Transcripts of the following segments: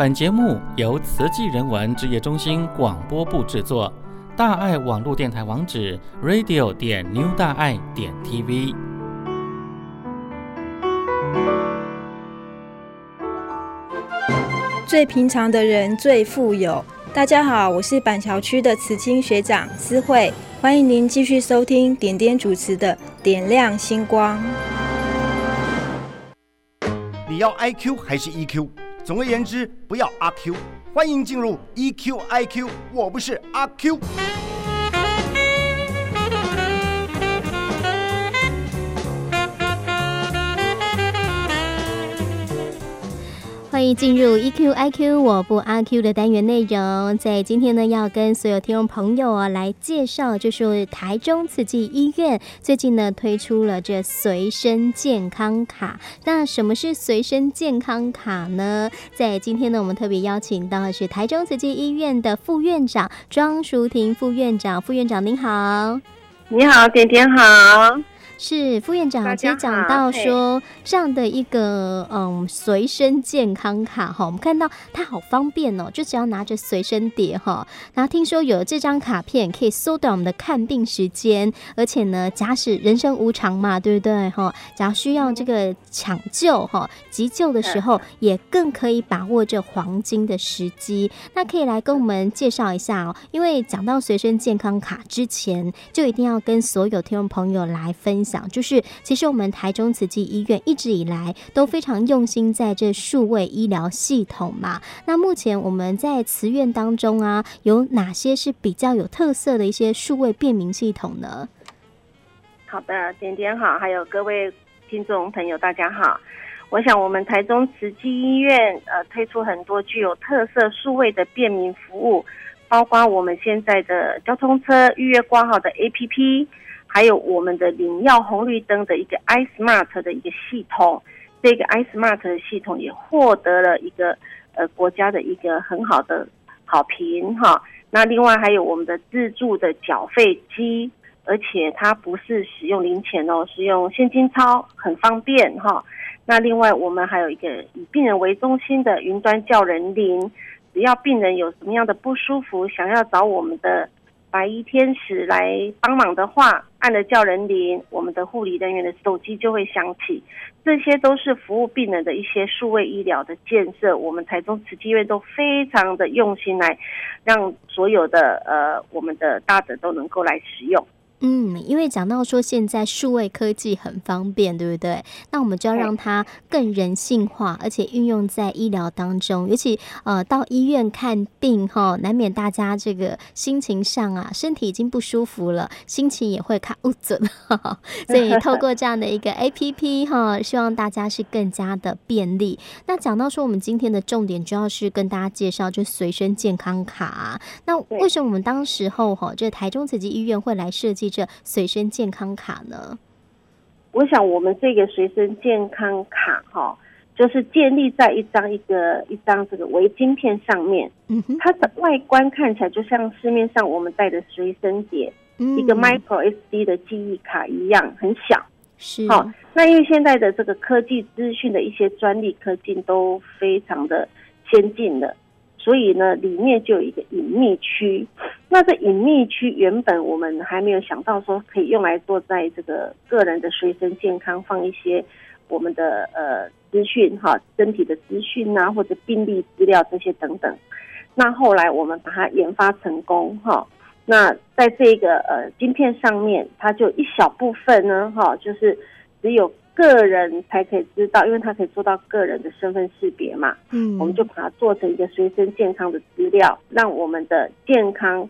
本节目由慈济人文职业中心广播部制作。大爱网络电台网址：radio 点 new 大爱点 tv。最平常的人最富有。大家好，我是板桥区的慈青学长思慧，欢迎您继续收听点点主持的《点亮星光》。你要 IQ 还是 EQ？总而言之，不要阿 Q。欢迎进入 EQ IQ，我不是阿 Q。欢迎进入 EQ IQ，我不阿 Q 的单元内容。在今天呢，要跟所有听众朋友啊来介绍，就是台中慈济医院最近呢推出了这随身健康卡。那什么是随身健康卡呢？在今天呢，我们特别邀请到的是台中慈济医院的副院长庄淑婷副院长。副院长您好，你好，点点好。是副院长，其实讲到说这样的一个嗯随身健康卡哈，我们看到它好方便哦，就只要拿着随身碟哈，然后听说有这张卡片可以缩短我们的看病时间，而且呢，假使人生无常嘛，对不对哈？假如需要这个抢救哈、急救的时候，也更可以把握这黄金的时机。那可以来跟我们介绍一下哦，因为讲到随身健康卡之前，就一定要跟所有听众朋友来分享。讲就是，其实我们台中慈济医院一直以来都非常用心在这数位医疗系统嘛。那目前我们在慈院当中啊，有哪些是比较有特色的一些数位便民系统呢？好的，点点好，还有各位听众朋友，大家好。我想我们台中慈济医院呃推出很多具有特色数位的便民服务，包括我们现在的交通车预约挂号的 APP。还有我们的领药红绿灯的一个 iSmart 的一个系统，这个 iSmart 的系统也获得了一个呃国家的一个很好的好评哈。那另外还有我们的自助的缴费机，而且它不是使用零钱哦，是用现金钞，很方便哈。那另外我们还有一个以病人为中心的云端叫人铃，只要病人有什么样的不舒服，想要找我们的。白衣天使来帮忙的话，按了叫人铃，我们的护理人员的手机就会响起。这些都是服务病人的一些数位医疗的建设。我们台中慈济医院都非常的用心来，让所有的呃我们的大者都能够来使用。嗯，因为讲到说现在数位科技很方便，对不对？那我们就要让它更人性化，而且运用在医疗当中。尤其呃到医院看病哈，难免大家这个心情上啊，身体已经不舒服了，心情也会卡不准。所以 透过这样的一个 APP 哈，希望大家是更加的便利。那讲到说我们今天的重点主要是跟大家介绍就随身健康卡。那为什么我们当时候哈，这台中慈济医院会来设计？这随身健康卡呢？我想我们这个随身健康卡哈，就是建立在一张一个一张这个微晶片上面。它的外观看起来就像市面上我们带的随身碟，嗯，一个 micro SD 的记忆卡一样，很小。是，好，那因为现在的这个科技资讯的一些专利科技都非常的先进了。所以呢，里面就有一个隐秘区。那这隐秘区原本我们还没有想到说可以用来做在这个个人的随身健康放一些我们的呃资讯哈，身体的资讯啊，或者病历资料这些等等。那后来我们把它研发成功哈。那在这个呃晶片上面，它就一小部分呢哈，就是只有。个人才可以知道，因为他可以做到个人的身份识别嘛。嗯，我们就把它做成一个随身健康的资料，让我们的健康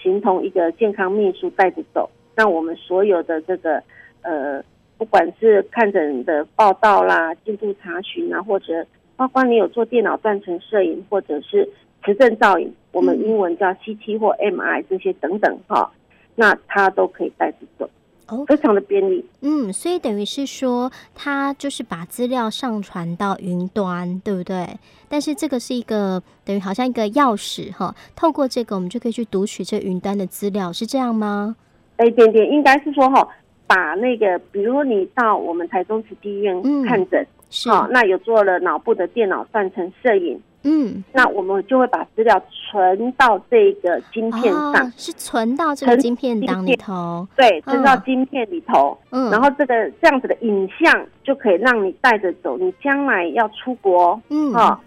形同一个健康秘书带着走，让我们所有的这个呃，不管是看诊的报道啦、进度查询啊，或者包括你有做电脑断层摄影或者是磁振造影，我们英文叫 CT 或 MRI 这些等等哈，那它都可以带着走。非常的便利，嗯，所以等于是说，它就是把资料上传到云端，对不对？但是这个是一个等于好像一个钥匙哈，透过这个我们就可以去读取这云端的资料，是这样吗？哎，点点应该是说哈，把那个，比如你到我们台中慈济医院看诊，嗯，是，那有做了脑部的电脑断层摄影，嗯，那我们就会把资料存到这个晶片上，哦、是存到这个晶片档里头，对，存到晶片里头。嗯，然后这个这样子的影像就可以让你带着走，你将来要出国，嗯，哈、哦，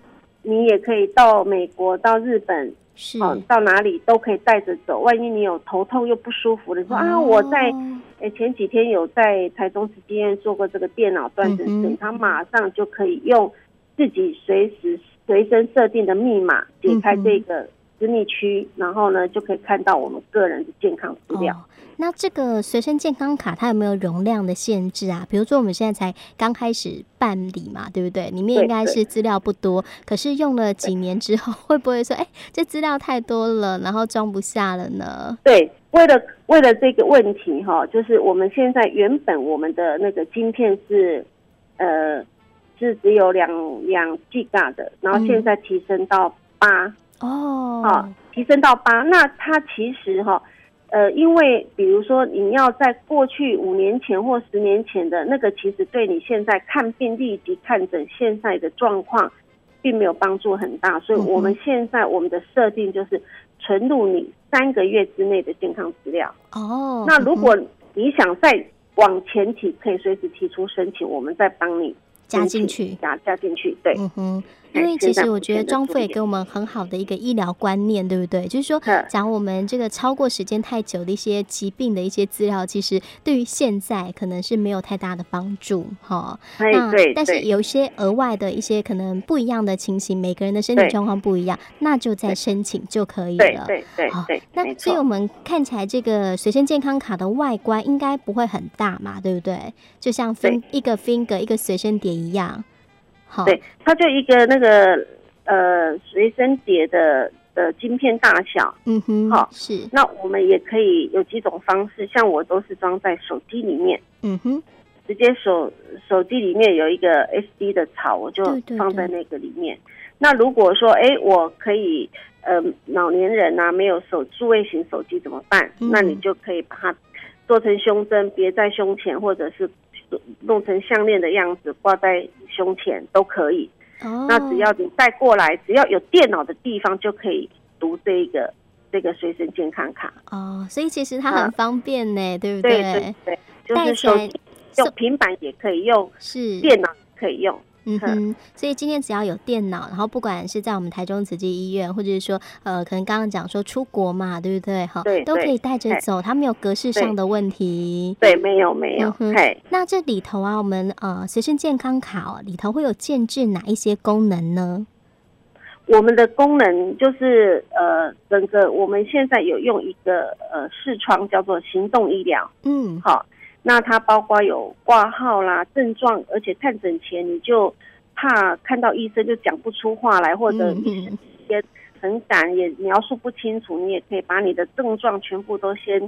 你也可以到美国、到日本，是，哦，到哪里都可以带着走。万一你有头痛又不舒服的时候，说、哦、啊，我在诶前几天有在台中慈济医院做过这个电脑断层诊，他、嗯、马上就可以用自己随时。随身设定的密码，解开这个私密区，然后呢，就可以看到我们个人的健康资料。哦，那这个随身健康卡它有没有容量的限制啊？比如说我们现在才刚开始办理嘛，对不对？里面应该是资料不多，可是用了几年之后，会不会说，哎，这资料太多了，然后装不下了呢？对，为了为了这个问题哈，就是我们现在原本我们的那个晶片是，呃。是只有两两 G 的，然后现在提升到八哦，好，提升到八。那它其实哈，呃，因为比如说你要在过去五年前或十年前的那个，其实对你现在看病以及看诊现在的状况，并没有帮助很大。所以我们现在我们的设定就是存入你三个月之内的健康资料哦。那如果你想再往前提，可以随时提出申请，我们再帮你。加进去，加加进去，对，嗯哼，因为其实我觉得庄父也给我们很好的一个医疗观念，对不对？就是说，讲我们这个超过时间太久的一些疾病的一些资料，其实对于现在可能是没有太大的帮助，哈。那但是有一些额外的一些可能不一样的情形，每个人的身体状况不一样，那就再申请就可以了。对对好，那所以我们看起来这个随身健康卡的外观应该不会很大嘛，对不对？就像分一个 finger 一个随身碟。一样，好，对，它就一个那个呃随身碟的的晶片大小，嗯哼，好是。那我们也可以有几种方式，像我都是装在手机里面，嗯哼，直接手手机里面有一个 SD 的槽，我就放在那个里面。对对对。那如果说哎，我可以呃老年人啊没有手数位型手机怎么办？嗯。那你就可以把它做成胸针，别在胸前，或者是。弄成项链的样子挂在胸前都可以。哦，那只要你带过来，只要有电脑的地方就可以读这个这个随身健康卡。哦，所以其实它很方便呢，啊，对不对？对对对，就是手机用平板也可以用，是电脑可以用。嗯哼，所以今天只要有电脑，然后不管是在我们台中慈济医院，或者是说呃，可能刚刚讲说出国嘛，对不对？哈，对，都可以带着走，它没有格式上的问题。对，没有没有。嗯、嘿，那这里头啊，我们呃随身健康卡哦，里头会有建制哪一些功能呢？我们的功能就是呃，整个我们现在有用一个呃视窗叫做行动医疗。嗯，好。那它包括有挂号啦、症状，而且看诊前你就怕看到医生就讲不出话来，或者医生也很赶，也描述不清楚，你也可以把你的症状全部都先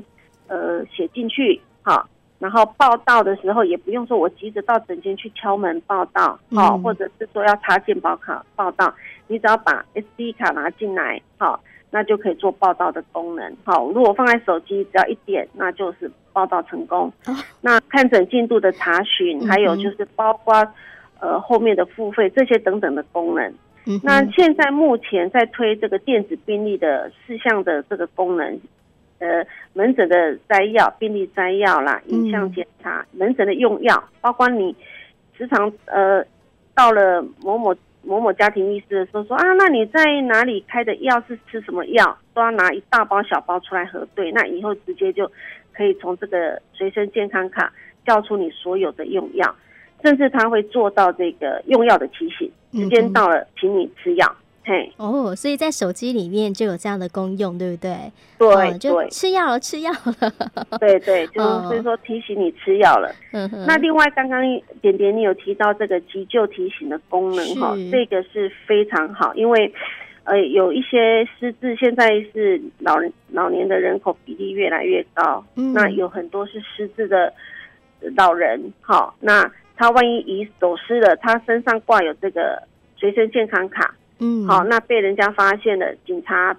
呃写进去，好，然后报到的时候也不用说我急着到诊间去敲门报到，好，或者是说要插健保卡报到，你只要把 SD 卡拿进来，好。那就可以做报道的功能。好，如果放在手机，只要一点，那就是报道成功。那看诊进度的查询，还有就是包括呃后面的付费这些等等的功能。那现在目前在推这个电子病历的四项的这个功能，呃，门诊的摘要、病历摘要啦，影像检查、门诊的用药，包括你时常呃到了某某。某某家庭医师的时候说啊，那你在哪里开的药是吃什么药，都要拿一大包小包出来核对。那以后直接就可以从这个随身健康卡叫出你所有的用药，甚至他会做到这个用药的提醒，时间到了，请你吃药。嘿，哦，所以在手机里面就有这样的功用，对不对？对，哦、就吃药了，吃药了。对对，就是说提醒你吃药了。嗯哼。那另外，刚刚点点你有提到这个急救提醒的功能哈，这个是非常好，因为呃有一些失智，现在是老人老年的人口比例越来越高，嗯、那有很多是失智的老人，好，那他万一遗走失了，他身上挂有这个随身健康卡。嗯，好，那被人家发现了，警察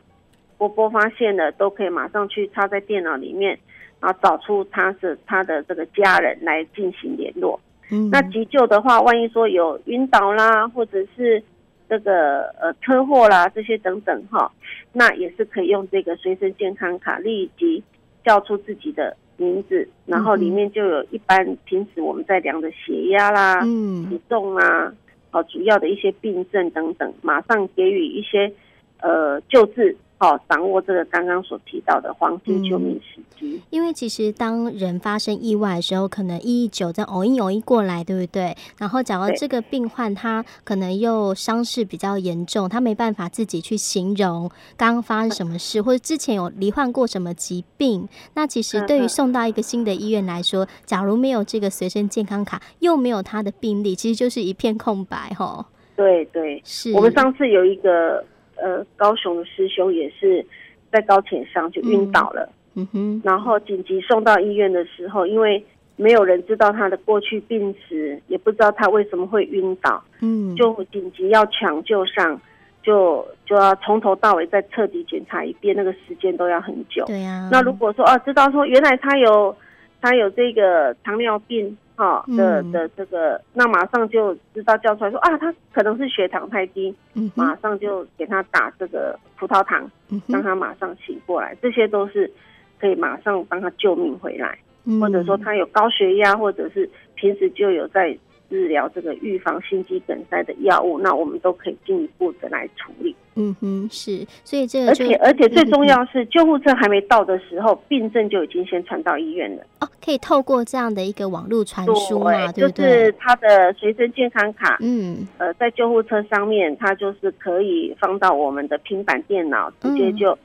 波波发现了，都可以马上去插在电脑里面，然后找出他是他的这个家人来进行联络。嗯，那急救的话，万一说有晕倒啦，或者是这个呃车祸啦这些等等哈，那也是可以用这个随身健康卡立即叫出自己的名字，然后里面就有一般平时我们在量的血压啦、嗯、体重啊，好主要的一些病症等等，马上给予一些呃救治。好，掌握这个刚刚所提到的黄金救命时机。嗯，因为其实当人发生意外的时候，可能一一九这样偶一偶一过来，对不对？然后假如这个病患他可能又伤势比较严重，他没办法自己去形容刚刚发生什么事，或者之前有罹患过什么疾病。那其实对于送到一个新的医院来说，假如没有这个随身健康卡，又没有他的病历，其实就是一片空白，吼。对对，是我们上次有一个。呃，高雄的师兄也是在高铁上就晕倒了，嗯，嗯哼，然后紧急送到医院的时候，因为没有人知道他的过去病史，也不知道他为什么会晕倒，嗯，就紧急要抢救上，就就要从头到尾再彻底检查一遍，那个时间都要很久。对呀，那如果说啊，知道说原来他有他有这个糖尿病。哈的的这个，那马上就知道叫出来说啊，他可能是血糖太低，嗯，马上就给他打这个葡萄糖，嗯，让他马上醒过来，这些都是可以马上帮他救命回来，嗯，或者说他有高血压，或者是平时就有在。治疗这个预防心肌梗塞的药物，那我们都可以进一步的来处理。嗯哼，是，所以这个，而且而且最重要是，救护车还没到的时候，病症就已经先传到医院了。哦，可以透过这样的一个网络传输嘛，对不对？就是他的随身健康卡，嗯，呃，在救护车上面，它就是可以放到我们的平板电脑，直接就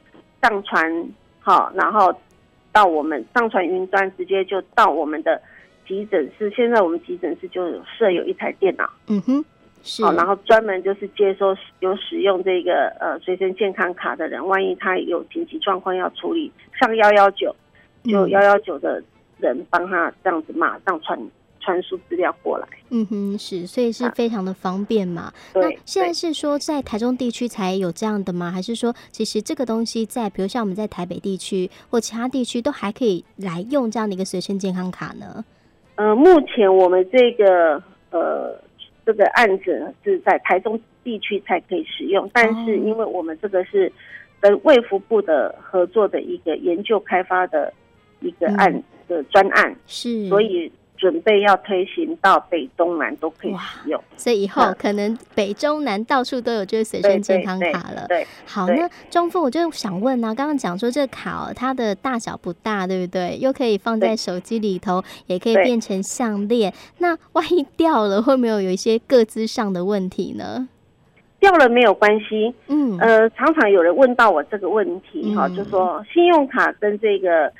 上传，好，然后到我们上传云端，直接就到我们的。急诊室现在我们急诊室就设有一台电脑，嗯哼，是，好，然后专门就是接收有使用这个呃随身健康卡的人，万一他有紧急状况要处理，上幺幺九，就幺幺九的人帮他这样子马上传传输资料过来，嗯哼，是，所以是非常的方便嘛。啊、那现在是说在台中地区才有这样的吗？还是说其实这个东西在比如像我们在台北地区或其他地区都还可以来用这样的一个随身健康卡呢？呃，目前我们这个呃这个案子是在台中地区才可以使用，但是因为我们这个是跟卫福部的合作的一个研究开发的一个案的专案，是，所以。准备要推行到北中南都可以使用，所以以后可能北中南到处都有这个随身健康卡了。对，好，那中富我就想问呢、啊，刚刚讲说这个卡哦，它的大小不大，对不对？又可以放在手机里头，也可以变成项链。那万一掉了，会没有有一些个资上的问题呢？掉了没有关系，嗯，呃，常常有人问到我这个问题，哈、嗯，就说信用卡跟这个。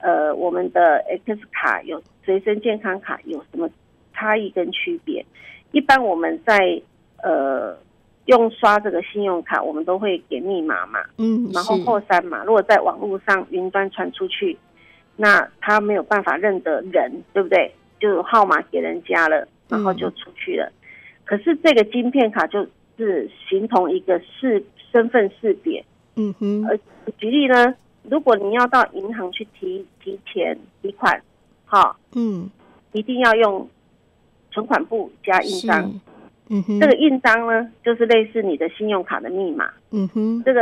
呃，我们的 X 卡有随身健康卡有什么差异跟区别？一般我们在呃用刷这个信用卡，我们都会给密码嘛，嗯，然后后三码。如果在网络上云端传出去，那他没有办法认得人，对不对？就号码给人家了，然后就出去了。嗯、可是这个晶片卡就是形同一个识身份识别，嗯哼。呃，举例呢？如果你要到银行去提提钱提款，好，嗯，一定要用存款簿加印章，嗯哼，这个印章呢，就是类似你的信用卡的密码，嗯哼，这个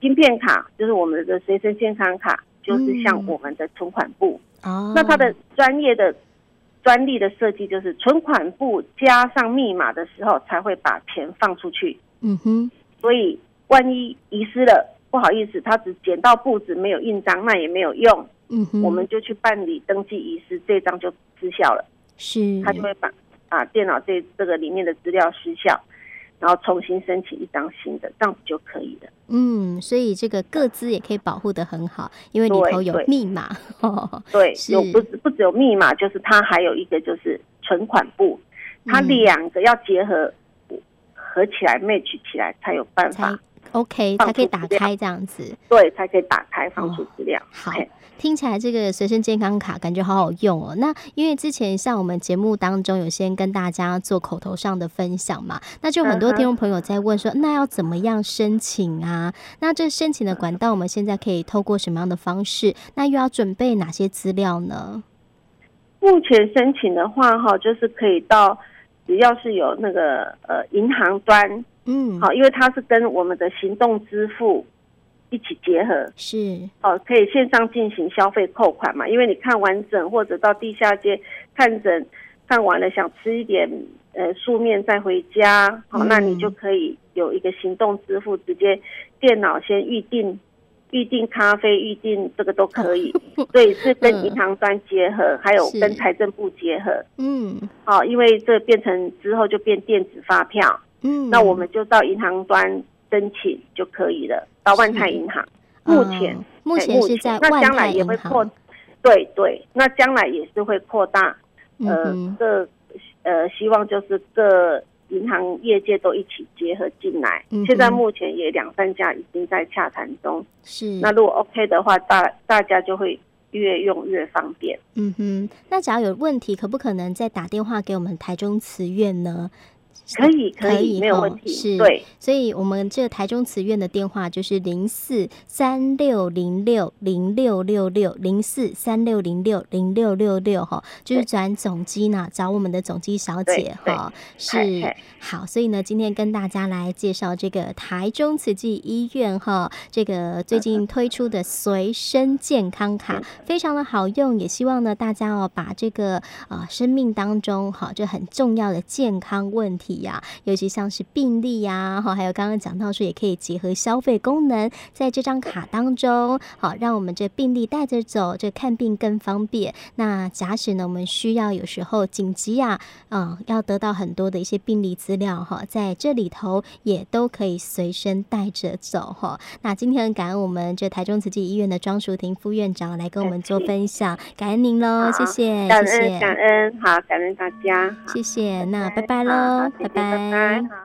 芯片卡就是我们的随身健康卡，就是像我们的存款簿，哦，那它的专业的专利的设计就是存款簿加上密码的时候才会把钱放出去，嗯哼，所以万一遗失了。不好意思，他只捡到簿子，没有印章，那也没有用。嗯哼，我们就去办理登记遗失，这张就失效了。是，他就会把啊电脑这这个里面的资料失效，然后重新申请一张新的，这样子就可以了。嗯，所以这个个资也可以保护的很好，因为里头有密码。对，有不不只有密码，就是它还有一个就是存款簿，它两个要结合合起来 match 起来才有办法。OK，才可以打开这样子，对，才可以打开放出资料。哦、好，听起来这个随身健康卡感觉好好用哦。那因为之前像我们节目当中有先跟大家做口头上的分享嘛，那就很多听众朋友在问说，那要怎么样申请啊？那这申请的管道我们现在可以透过什么样的方式？那又要准备哪些资料呢？目前申请的话，哈，就是可以到只要是有那个呃银行端。嗯，好，因为它是跟我们的行动支付一起结合，是哦，可以线上进行消费扣款嘛？因为你看完整或者到地下街看诊，看完了想吃一点呃素面再回家，好、嗯，那你就可以有一个行动支付，直接电脑先预定。预定咖啡，预定这个都可以，所以是跟银行端结合，嗯、还有跟财政部结合。嗯，好，因为这变成之后就变电子发票。嗯，那我们就到银行端申请就可以了，到万泰银行。目前、哦，目前是在万泰。那将来也会扩，对对，那将来也是会扩大。呃，这呃，希望就是各。银行业界都一起结合进来，嗯，现在目前也两三家已经在洽谈中。是，那如果 OK 的话，大大家就会越用越方便。嗯哼，那只要有问题，可不可能再打电话给我们台中慈院呢？可以，可以，没有问题。是，对，所以我们这个台中慈院的电话就是零四三六零六零六六六零四三六零六零六六六哈，就是转总机呢，找我们的总机小姐哈。是好，所以呢，今天跟大家来介绍这个台中慈济医院哈，这个最近 推出的随身健康卡非常的好用，也希望呢大家哦把这个啊生命当中哈这很重要的健康问题。呀，尤其像是病例呀，哈，还有刚刚讲到说，也可以结合消费功能，在这张卡当中，好，让我们这病历带着走，这看病更方便。那假使呢，我们需要有时候紧急呀，嗯，要得到很多的一些病历资料，哈，在这里头也都可以随身带着走，哈。那今天很感恩我们这台中慈济医院的庄淑婷副院长来跟我们做分享，感恩您喽，谢谢，谢谢，感恩，好，感恩大家，谢谢，那拜拜喽。拜拜。